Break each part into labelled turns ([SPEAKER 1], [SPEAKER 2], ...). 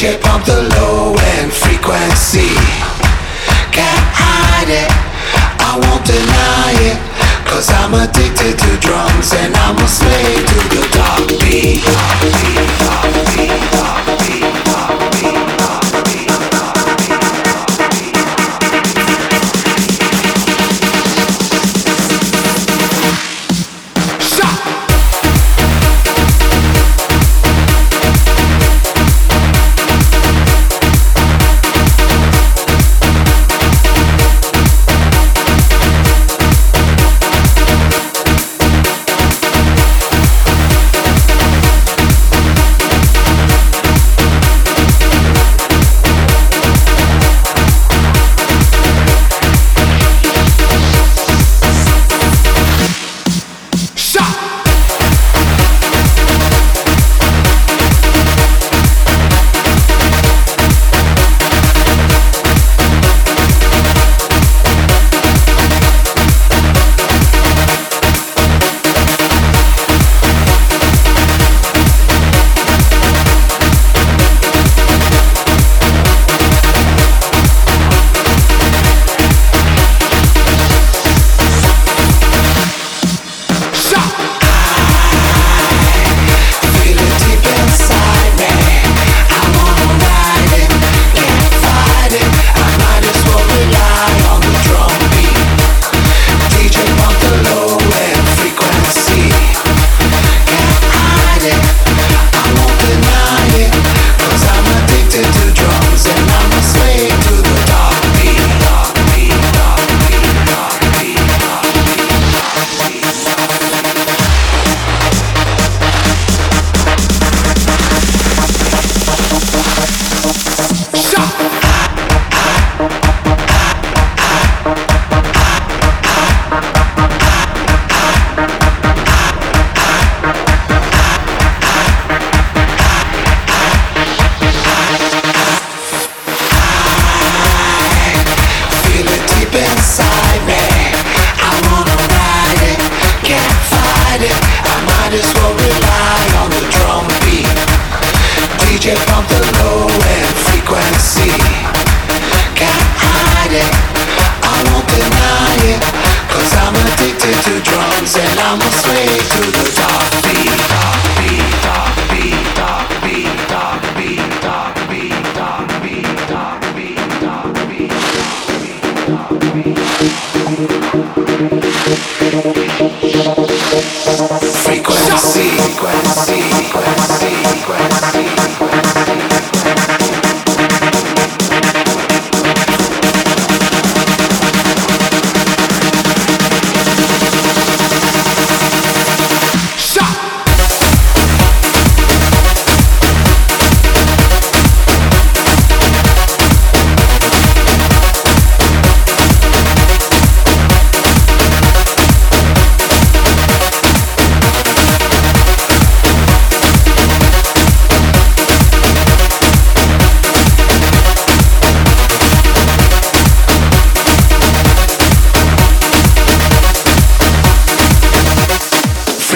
[SPEAKER 1] DJ pump the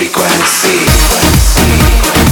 [SPEAKER 1] frequency. frequency.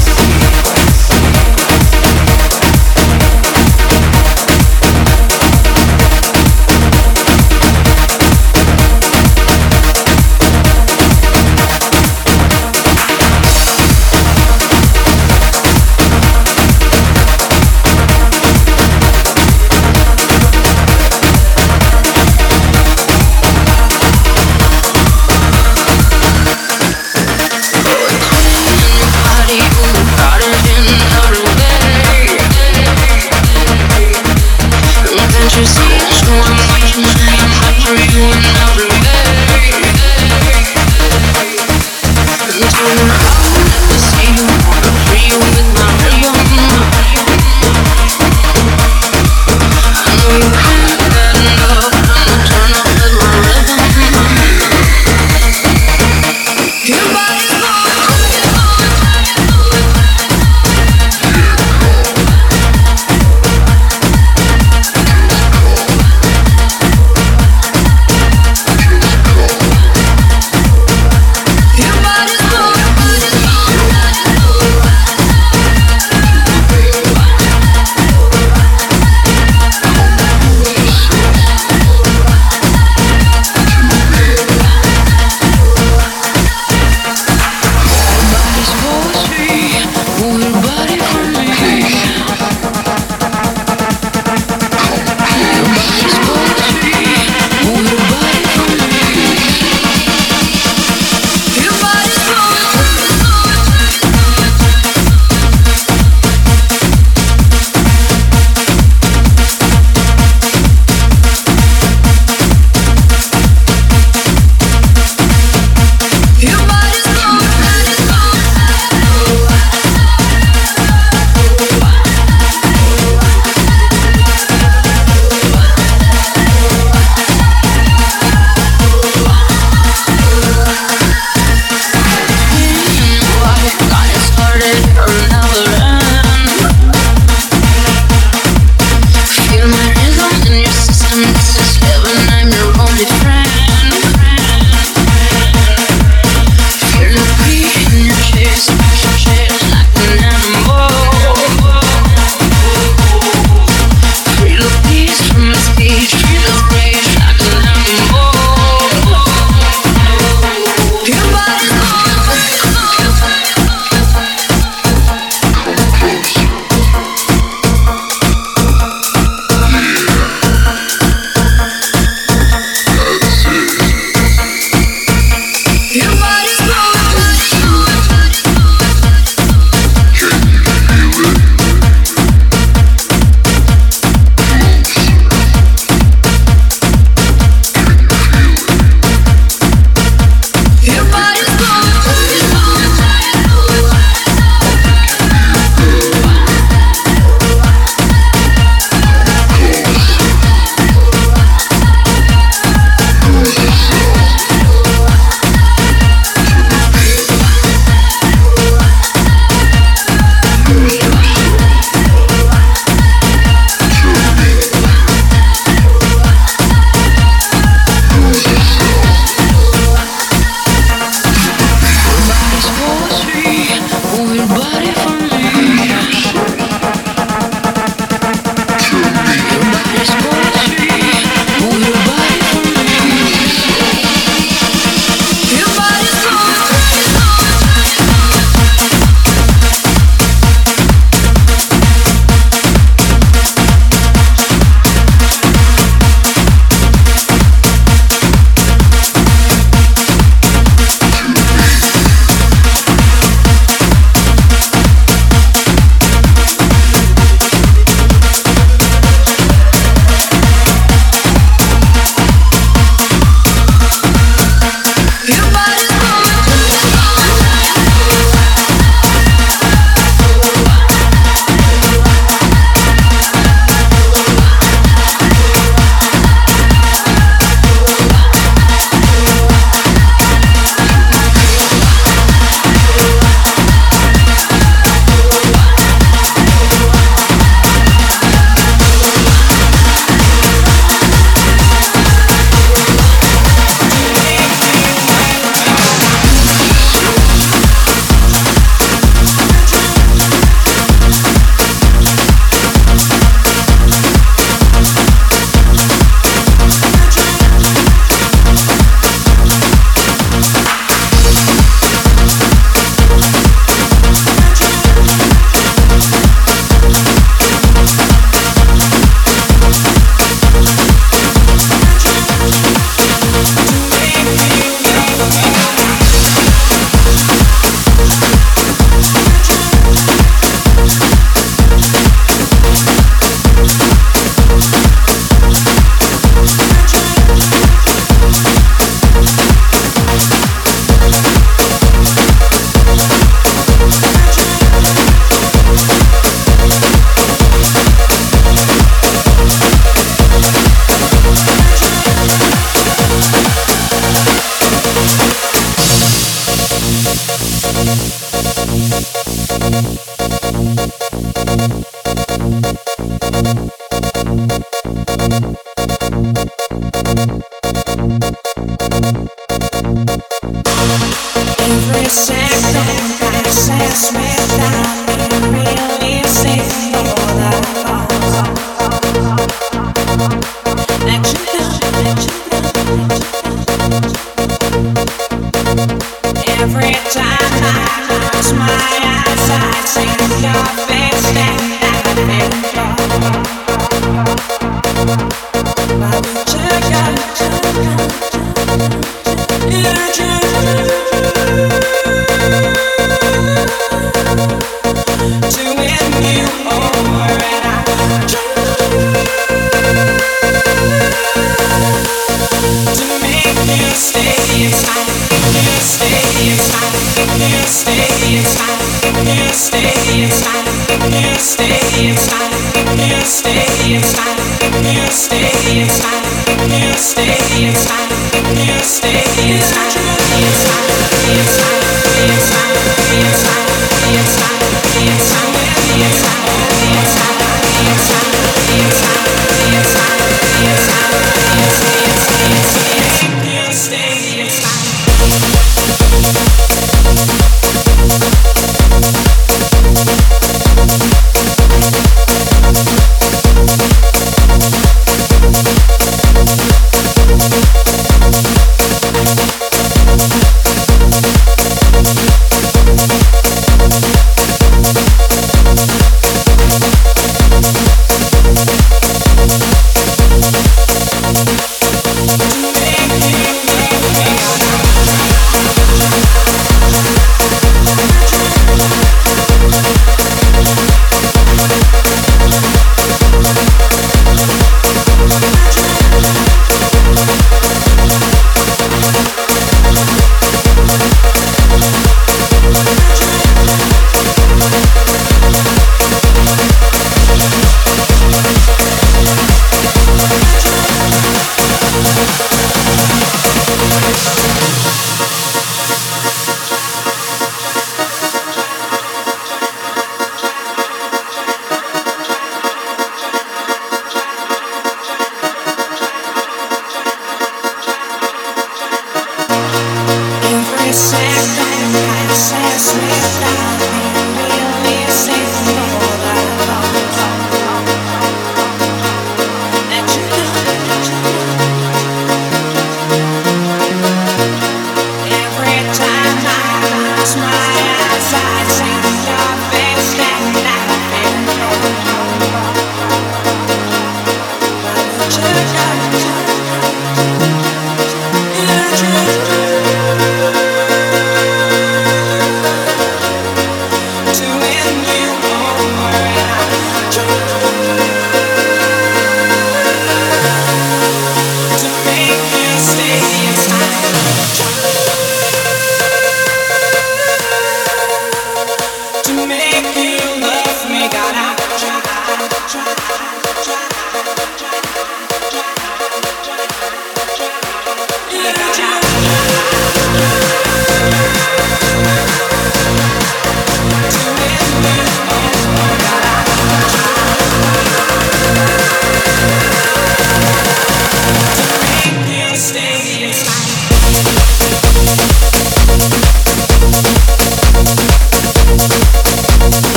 [SPEAKER 1] puerta.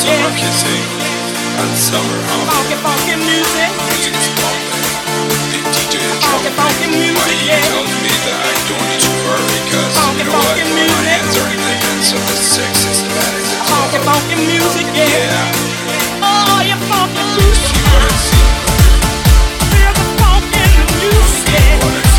[SPEAKER 2] summer kissing and summer humping. Funky, funky music. Music's pumping. The DJ is jumping. Why he yeah. tells me that I don't need to worry because funky, you know what? My hands are in the hands of the sexiest man in the world. Funky, funky music, yeah. Oh,
[SPEAKER 3] you funky music.
[SPEAKER 2] See what I see. Feel the
[SPEAKER 3] funky
[SPEAKER 2] music.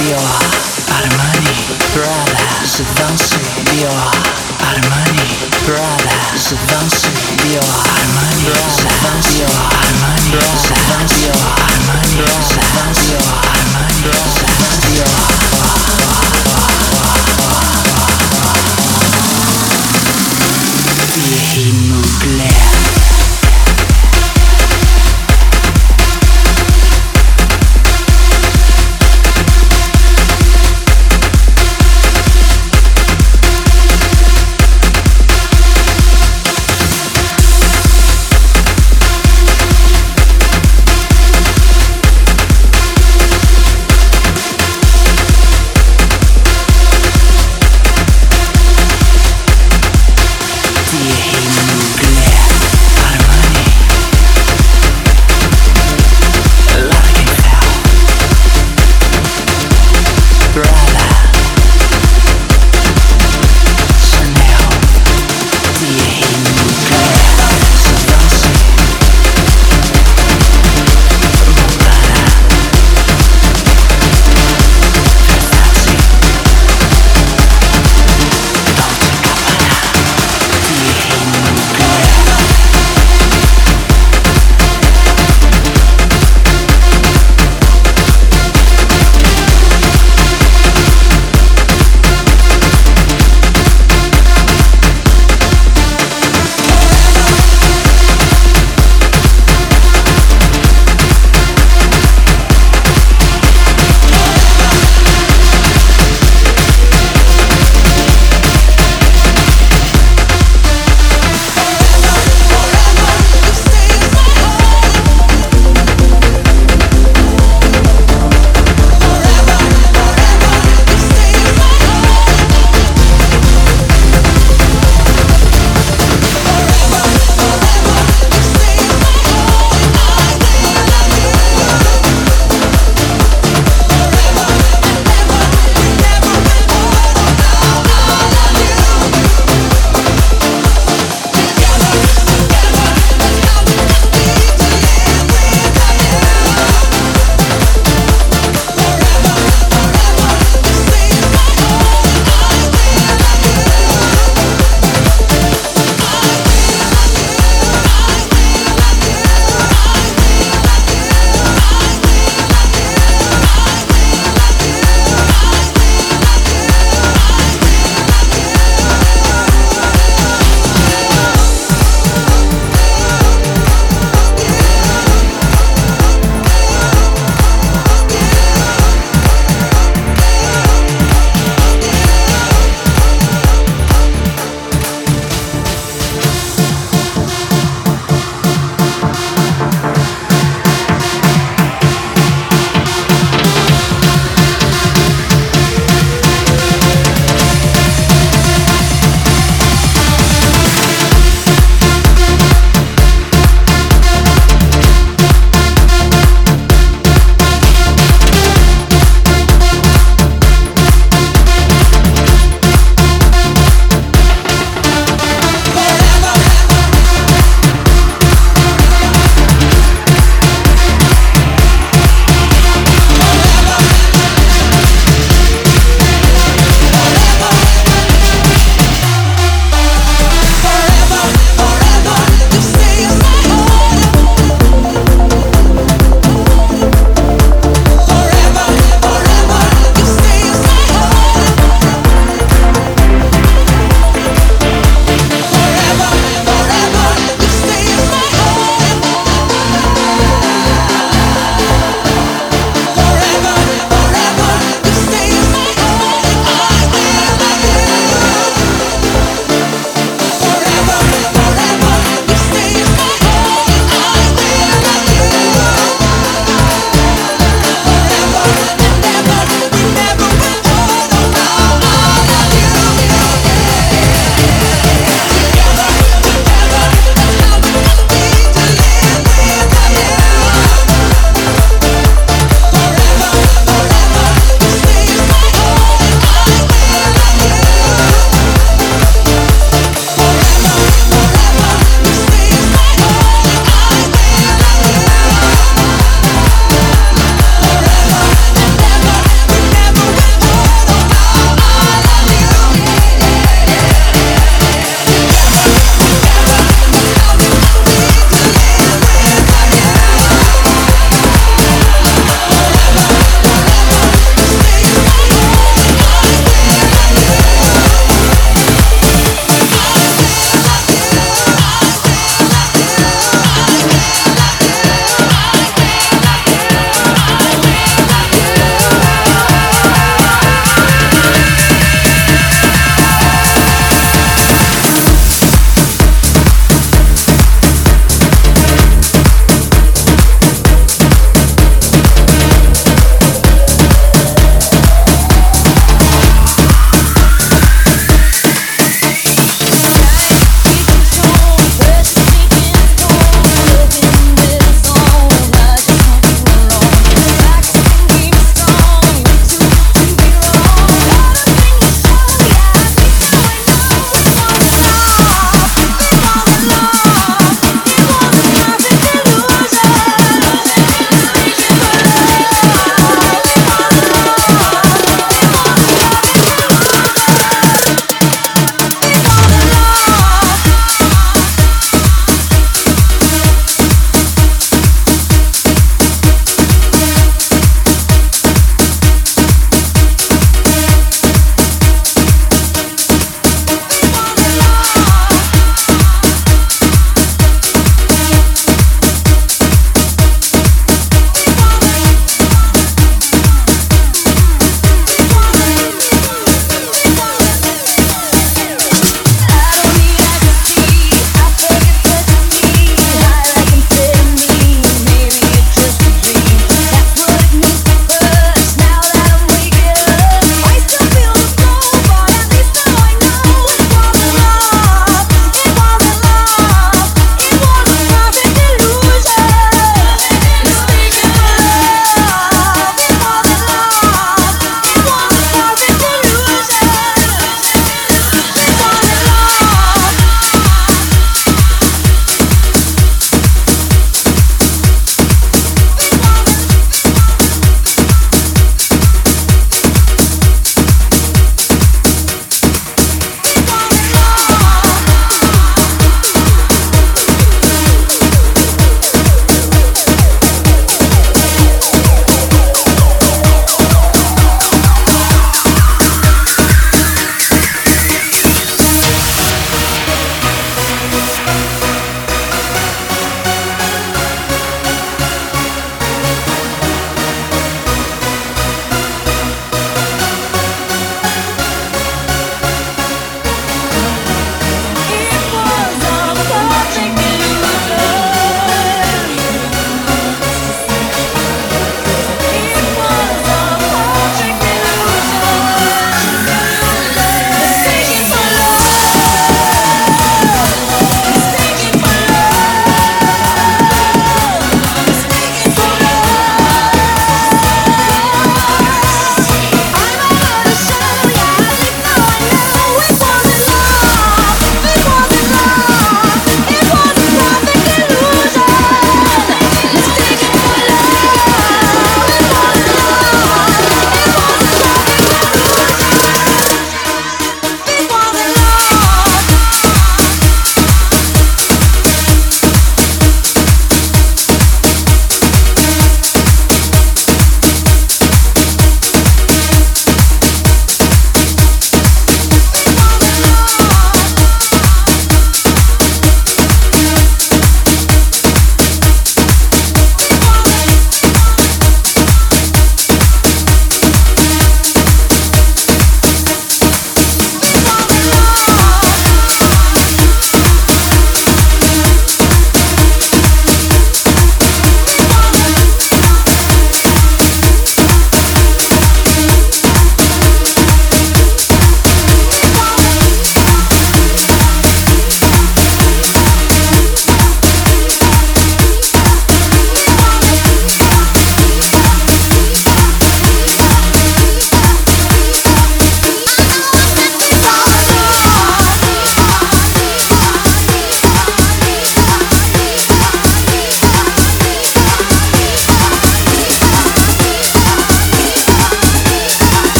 [SPEAKER 4] Dior, Armani, Prada, Savansi, Dior, Armani, Prada, Savansi, Dior, Armani, Savansi, Dior, Armani, Savansi, Dior, Armani, Savansi, Dior, Armani, Savansi, Dior. Vieil nuclear.